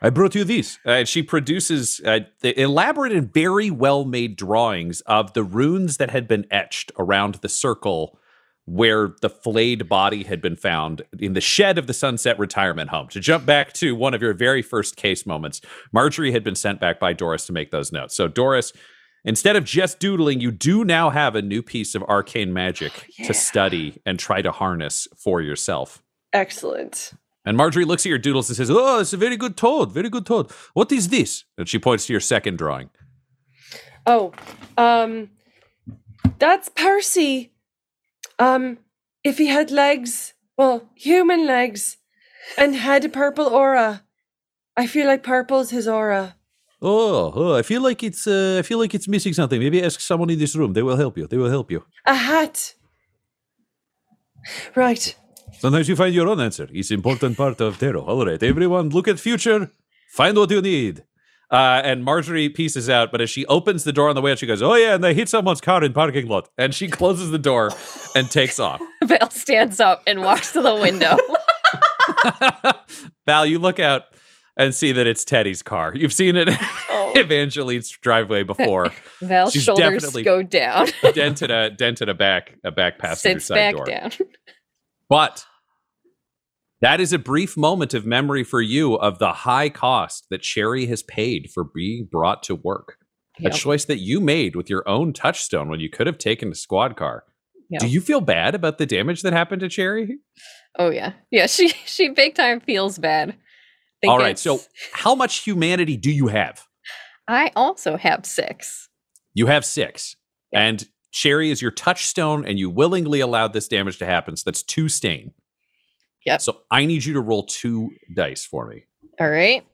I brought you this. Uh, she produces uh, the elaborate and very well made drawings of the runes that had been etched around the circle where the flayed body had been found in the shed of the Sunset Retirement Home. To jump back to one of your very first case moments, Marjorie had been sent back by Doris to make those notes. So, Doris, instead of just doodling, you do now have a new piece of arcane magic yeah. to study and try to harness for yourself. Excellent. And Marjorie looks at your doodles and says, Oh, it's a very good toad. Very good toad. What is this? And she points to your second drawing. Oh, um, that's Percy. Um, if he had legs, well, human legs, and had a purple aura, I feel like purple's his aura. Oh, oh, I feel like it's uh, I feel like it's missing something. Maybe ask someone in this room. They will help you. They will help you. A hat. Right. Sometimes you find your own answer. It's important part of tarot. All right, everyone, look at future. Find what you need. Uh, and Marjorie pieces out, but as she opens the door on the way out, she goes, Oh, yeah, and they hit someone's car in parking lot. And she closes the door and takes off. Val stands up and walks to the window. Val, you look out and see that it's Teddy's car. You've seen it Oh. Evangeline's driveway before. Val's She's shoulders go down. dented a dented a back a back passenger Sits side back door. down. But that is a brief moment of memory for you of the high cost that Sherry has paid for being brought to work. Yep. A choice that you made with your own touchstone when you could have taken a squad car. Yep. Do you feel bad about the damage that happened to Cherry? Oh yeah, yeah. She she big time feels bad. All right, so how much humanity do you have? I also have six. You have six. And Cherry is your touchstone, and you willingly allowed this damage to happen. So that's two stain. Yep. So I need you to roll two dice for me. All right.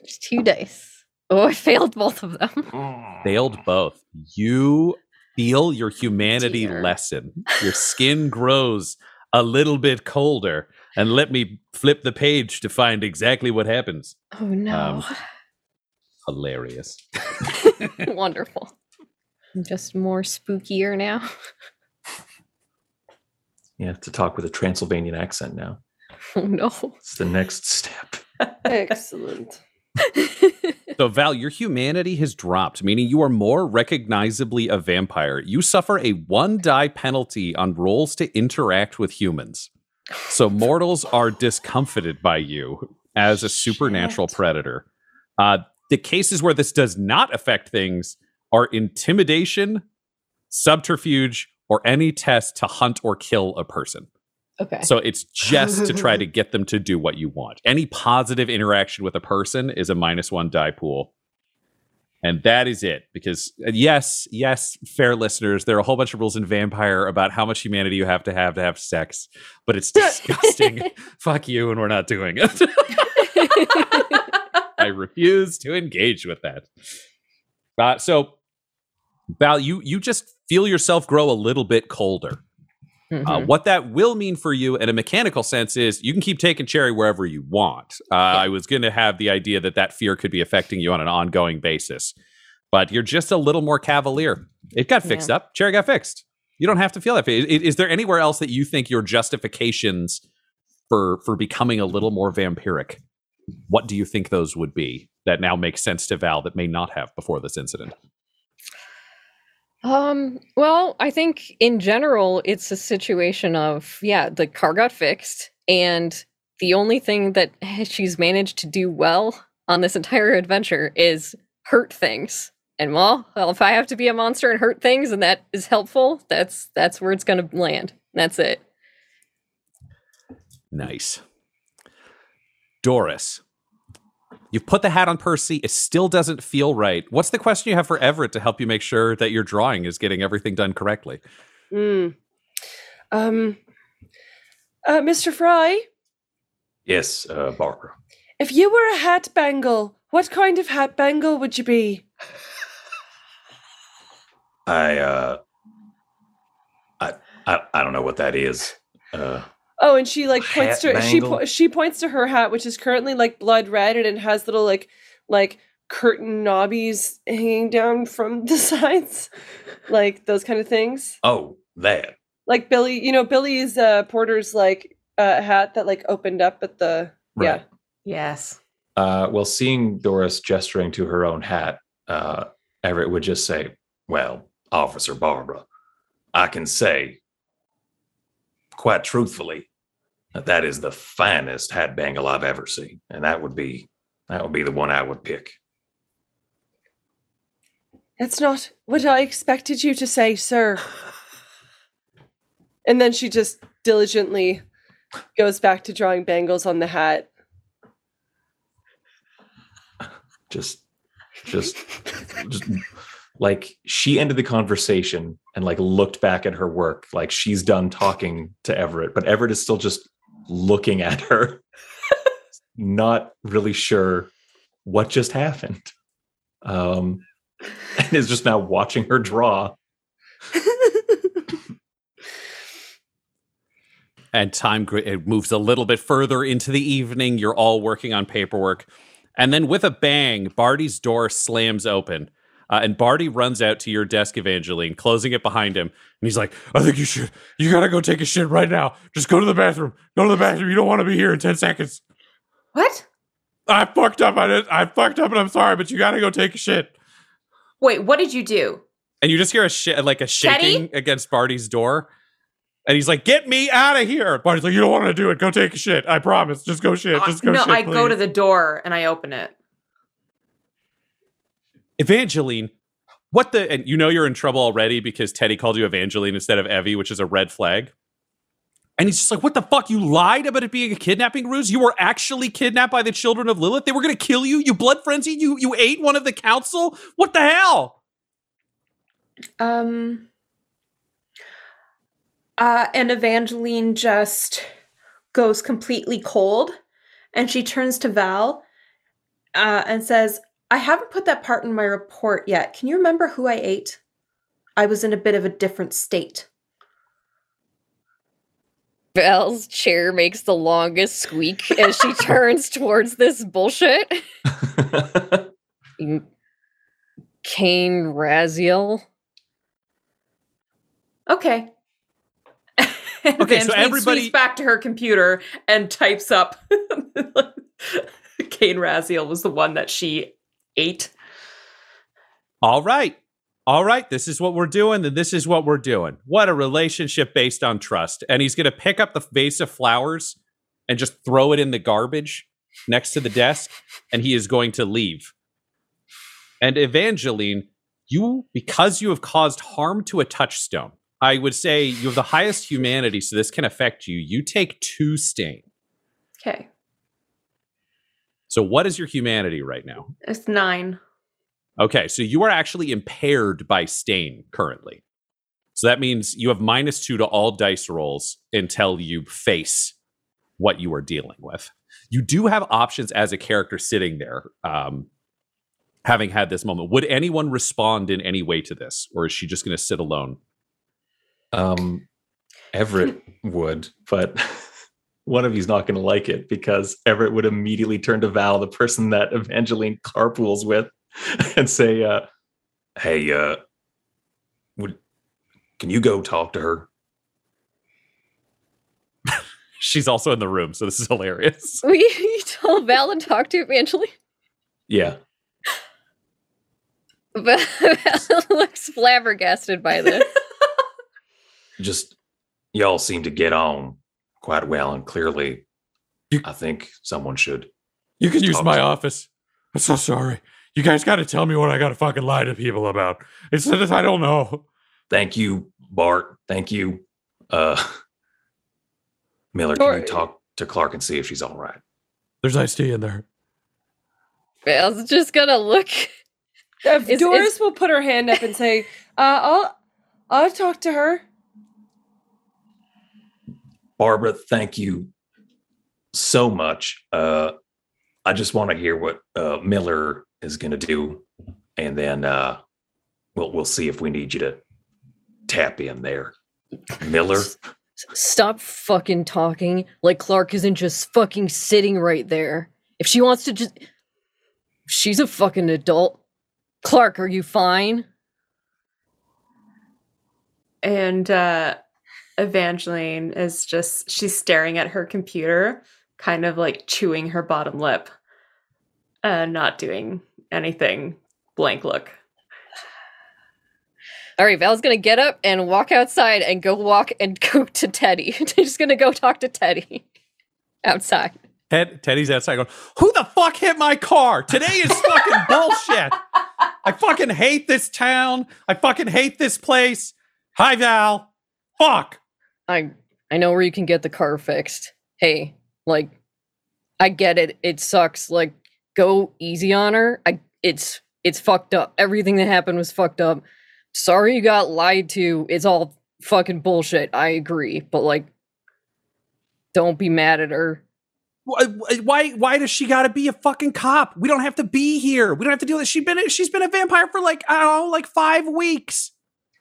There's two dice. Oh, I failed both of them. Failed both. You feel your humanity Dear. lessen. Your skin grows a little bit colder. And let me flip the page to find exactly what happens. Oh no. Um, hilarious. Wonderful. I'm just more spookier now. You have to talk with a Transylvanian accent now. Oh no. It's the next step. Excellent. So, Val, your humanity has dropped, meaning you are more recognizably a vampire. You suffer a one die penalty on rolls to interact with humans. So, mortals are discomfited by you as a supernatural predator. Uh, the cases where this does not affect things are intimidation, subterfuge, or any test to hunt or kill a person. Okay. So it's just to try to get them to do what you want. Any positive interaction with a person is a minus one die pool. And that is it. Because, uh, yes, yes, fair listeners, there are a whole bunch of rules in Vampire about how much humanity you have to have to have sex, but it's disgusting. Fuck you, and we're not doing it. I refuse to engage with that. Uh, so, Val, you, you just feel yourself grow a little bit colder. Uh, Mhm. what that will mean for you in a mechanical sense is you can keep taking cherry wherever you want. Uh, I was going to have the idea that that fear could be affecting you on an ongoing basis, but you're just a little more cavalier. It got fixed Yeah. up. Cherry got fixed. You don't have to feel that. Is, is there anywhere else that you think your justifications for for becoming a little more vampiric? What do you think those would be that now make sense to Val that may not have before this incident? Um, well, I think in general, it's a situation of, yeah, the car got fixed, and the only thing that she's managed to do well on this entire adventure is hurt things. And well, well, if I have to be a monster and hurt things and that is helpful, that's that's where it's gonna land. That's it. Nice. Doris, you've put the hat on Percy. It still doesn't feel right. What's the question you have for Everett to help you make sure that your drawing is getting everything done correctly? Mm. Um, uh, Mr. Fry, Yes, uh, Barbara. if you were a hat bangle, what kind of hat bangle would you be? I uh I I, I don't know what that is. Uh Oh, and she like points Hat to she po- she points to her hat, which is currently like blood red, and it has little like like curtain knobbies hanging down from the sides, like those kind of things. oh, that. Like Billy, you know, Billy's uh, Porter's like uh, hat that like opened up at the Right. Yes. Uh, well, seeing Doris gesturing to her own hat, uh, Everett would just say, Well, Officer Barbara, I can say quite truthfully that is the finest hat bangle I've ever seen. And that would be that would be the one I would pick. That's not what I expected you to say, sir. And then she just diligently goes back to drawing bangles on the hat. Just just just like she ended the conversation and like looked back at her work like she's done talking to Everett, but Everett is still just looking at her, not really sure what just happened. Um, and is just now watching her draw. and time it moves a little bit further into the evening. You're all working on paperwork, and then with a bang, Barty's door slams open, uh, and Barty runs out to your desk, Evangeline, closing it behind him. And he's like, "I think you should. You gotta go take a shit right now. Just go to the bathroom. Go to the bathroom. You don't want to be here in ten seconds. What? I fucked up. I did. I fucked up, and I'm sorry, but you gotta go take a shit." Wait, what did you do? And you just hear a sh- like a shaking against Barty's door. And he's like, "Get me out of here!" Barty's like, "You don't want to do it. Go take a shit. I promise. Just go shit. Just go Uh, no, shit." I go to the door and I open it. Evangeline, what the? And you know you're in trouble already because Teddy called you Evangeline instead of Evie, which is a red flag. And he's just like, "What the fuck? You lied about it being a kidnapping ruse. You were actually kidnapped by the children of Lilith. They were going to kill you. You blood frenzied. You you ate one of the council. What the hell?" Um. Uh, and Evangeline just goes completely cold, and she turns to Val, uh, and says, "I haven't put that part in my report yet. Can you remember who I ate? I was in a bit of a different state." Belle's chair makes the longest squeak as she turns towards this bullshit. Kane Raziel. Okay. Okay, so everybody- back to her computer and types up. Kane Raziel was the one that she ate. All right. All right, this is what we're doing, and this is what we're doing. What a relationship based on trust. And he's going to pick up the vase of flowers and just throw it in the garbage next to the desk, and he is going to leave. And Evangeline, you, because you have caused harm to a touchstone, I would say you have the highest humanity, so this can affect you. You take two stain. Okay. So, what is your humanity right now? It's nine. Okay, so you are actually impaired by stain currently. So that means you have minus two to all dice rolls until you face what you are dealing with. You do have options as a character sitting there, um, having had this moment. Would anyone respond in any way to this, or is she just going to sit alone? Um, Everett would, but one of you's not going to like it because Everett would immediately turn to Val, the person that Evangeline carpools with, and say, uh, "Hey, uh, would can you go talk to her?" She's also in the room, so this is hilarious. We you tell Val and talk to Evangeline. Yeah, Val looks flabbergasted by this. just y'all seem to get on quite well, and clearly, You- I think someone should. You can use my office. I'm so sorry. You guys got to tell me what I got to fucking lie to people about. It's that I don't know. Thank you, Bart. Thank you, uh, Miller. Or- Can you talk to Clark and see if she's all right? There's iced tea in there. Val's just gonna look. Is- Doris will put her hand up and say, uh, "I'll, I'll talk to her." Barbara, thank you so much. Uh, I just want to hear what uh, Miller is going to do, and then uh, we'll we'll see if we need you to tap in there. Miller, Stop fucking talking like Clark isn't just fucking sitting right there. If she wants to just. She's a fucking adult. Clark, are you fine? And uh Evangeline is just she's staring at her computer kind of like chewing her bottom lip and not doing anything. Blank look. All right, Val's gonna get up and walk outside and go walk and go to Teddy. She's gonna go talk to Teddy outside. Ted, Teddy's outside going, Who the fuck hit my car? Today is fucking bullshit. I fucking hate this town. I fucking hate this place. Hi, Val. Fuck. I I know where you can get the car fixed. Hey, like, I get it. It sucks. Like, go easy on her. I it's it's fucked up. Everything that happened was fucked up. Sorry you got lied to. It's all fucking bullshit. I agree, but like, don't be mad at her. Why, uh, why, why does she got to be a fucking cop? We don't have to be here. We don't have to do this. She's been, she's been a vampire for like, I don't know, like five weeks.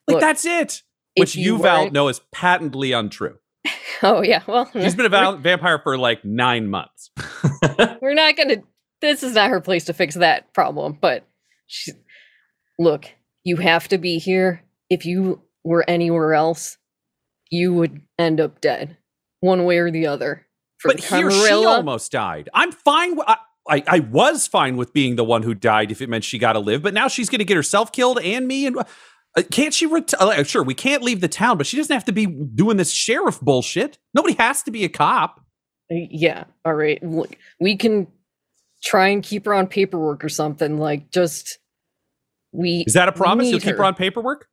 Like, Look, that's it. If Which you you, Val, know is patently untrue. Oh yeah, well, She's been a val- vampire for like nine months. we're not gonna this is not her place to fix that problem but she look you have to be here if you were anywhere else you would end up dead one way or the other for but the here she almost died. I'm fine. I I was fine with being the one who died if it meant she got to live, but now she's going to get herself killed and me. And uh, can't she? Ret- uh, sure, we can't leave the town, but she doesn't have to be doing this sheriff bullshit. Nobody has to be a cop. yeah all right look we can try and keep her on paperwork or something like just we Is that a promise? You'll keep her on paperwork.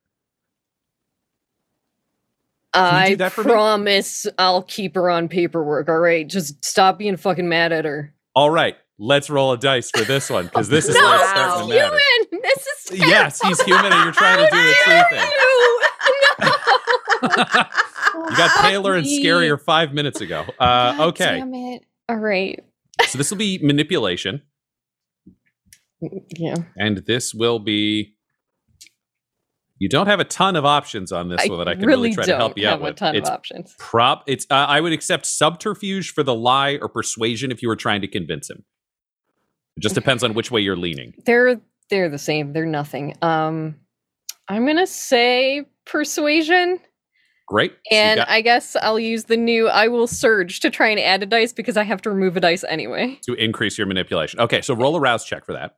I for me? promise I'll keep her on paperwork. All right, just stop being fucking mad at her. All right, let's roll a dice for this one because this is no, where it's he's starting to matter. human. This is Yes, he's human, and you're trying to do the true thing. You got paler and scarier five minutes ago. Uh, okay, Damn it. All right. so this will be manipulation, Yeah. and this will be. You don't have a ton of options on this I one that I can really really try to help you out with. a ton it's of options. prop. It's. Uh, I would accept subterfuge for the lie or persuasion if you were trying to convince him. It just depends on which way you're leaning. They're they're the same. They're nothing. Um, I'm gonna say persuasion, Great. And got I guess I'll use the new I will surge to try and add a dice because I have to remove a dice anyway. to increase your manipulation. Okay, so roll a rouse check for that.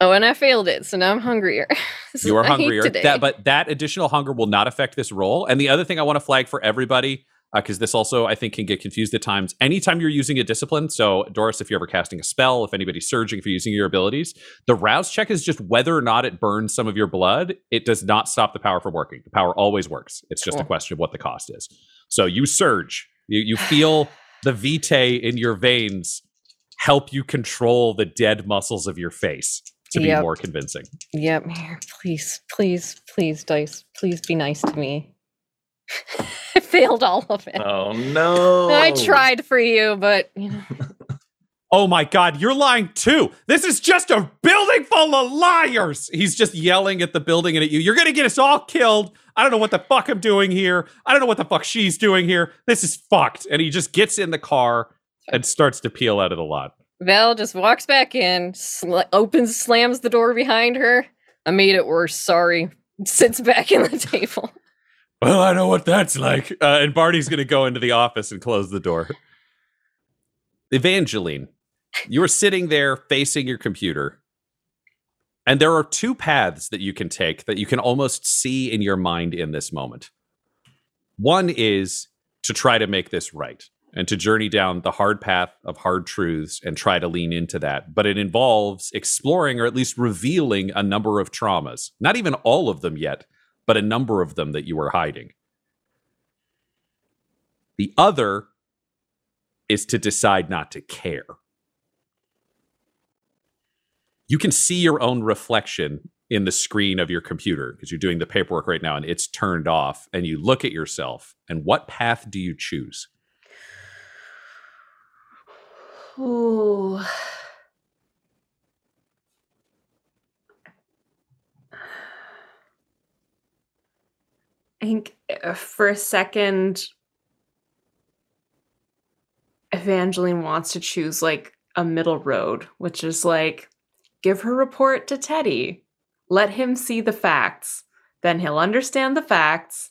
Oh, and I failed it, so now I'm hungrier. You are hungrier. That, but that additional hunger will not affect this roll. And the other thing I want to flag for everybody, Uh, because this also I think can get confused at times. Anytime you're using a discipline, so Doris, if you're ever casting a spell, if anybody's surging, if you're using your abilities, the rouse check is just whether or not it burns some of your blood. It does not stop the power from working. The power always works. It's just a question of what the cost is. So you surge. You you feel the vitae in your veins help you control the dead muscles of your face to be more convincing. Yep. Here, please, please, please, dice. Please be nice to me. I failed all of it. Oh no! I tried for you, but you know. Oh my God, you're lying too. This is just a building full of liars. He's just yelling at the building and at you. You're going to get us all killed. I don't know what the fuck I'm doing here. I don't know what the fuck she's doing here. This is fucked. And he just gets in the car and starts to peel out of the lot. Val just walks back in, sl- opens, slams the door behind her. I made it worse. Sorry. Sits back in the table. Well, I know what that's like. Uh, and Barney's going to go into the office and close the door. Evangeline, you are sitting there facing your computer. And there are two paths that you can take that you can almost see in your mind in this moment. One is to try to make this right and to journey down the hard path of hard truths and try to lean into that. But it involves exploring or at least revealing a number of traumas, not even all of them yet, but a number of them that you were hiding. The other is to decide not to care. You can see your own reflection in the screen of your computer because you're doing the paperwork right now and it's turned off, and you look at yourself, and what path do you choose? Ooh. I think uh, for a second, Evangeline wants to choose like a middle road, which is like give her report to Teddy, let him see the facts, then he'll understand the facts,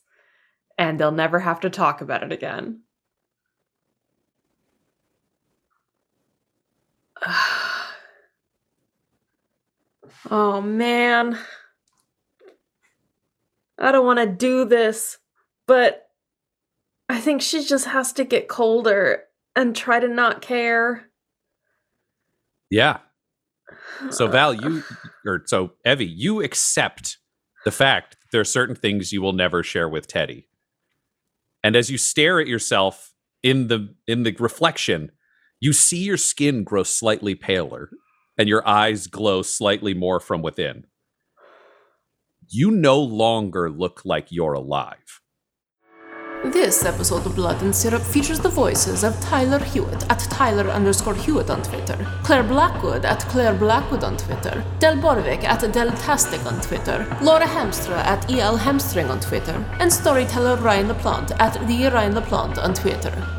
and they'll never have to talk about it again. oh man. I don't want to do this, but I think she just has to get colder and try to not care. Yeah. So Val, you or so Evie, you accept the fact that there are certain things you will never share with Teddy. And as you stare at yourself in the in the reflection, you see your skin grow slightly paler and your eyes glow slightly more from within. You no longer look like you're alive. This episode of Blood and Syrup features the voices of Tyler Hewitt at Tyler underscore Hewitt on Twitter, Clare Blackwood at Clare Blackwood on Twitter, Del Borovic at Deltastic on Twitter, Laura Hamstra at EL Hamstring on Twitter, and storyteller Ryan LaPlante at the Ryan LaPlante on Twitter.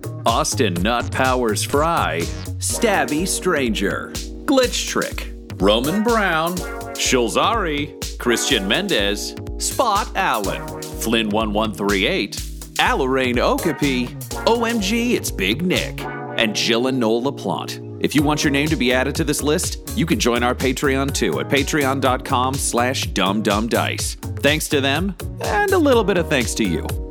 Austin Nut Powers Fry, Stabby Stranger, Glitch Trick, Roman Brown, Shulzari, Christian Mendez, Spot Allen, Flynn1138, Alarain Okapi, OMG, it's Big Nick, and Jill and Noel LaPlante. If you want your name to be added to this list, you can join our Patreon too at patreon.com slash dumbdumbdice. Thanks to them, and a little bit of thanks to you.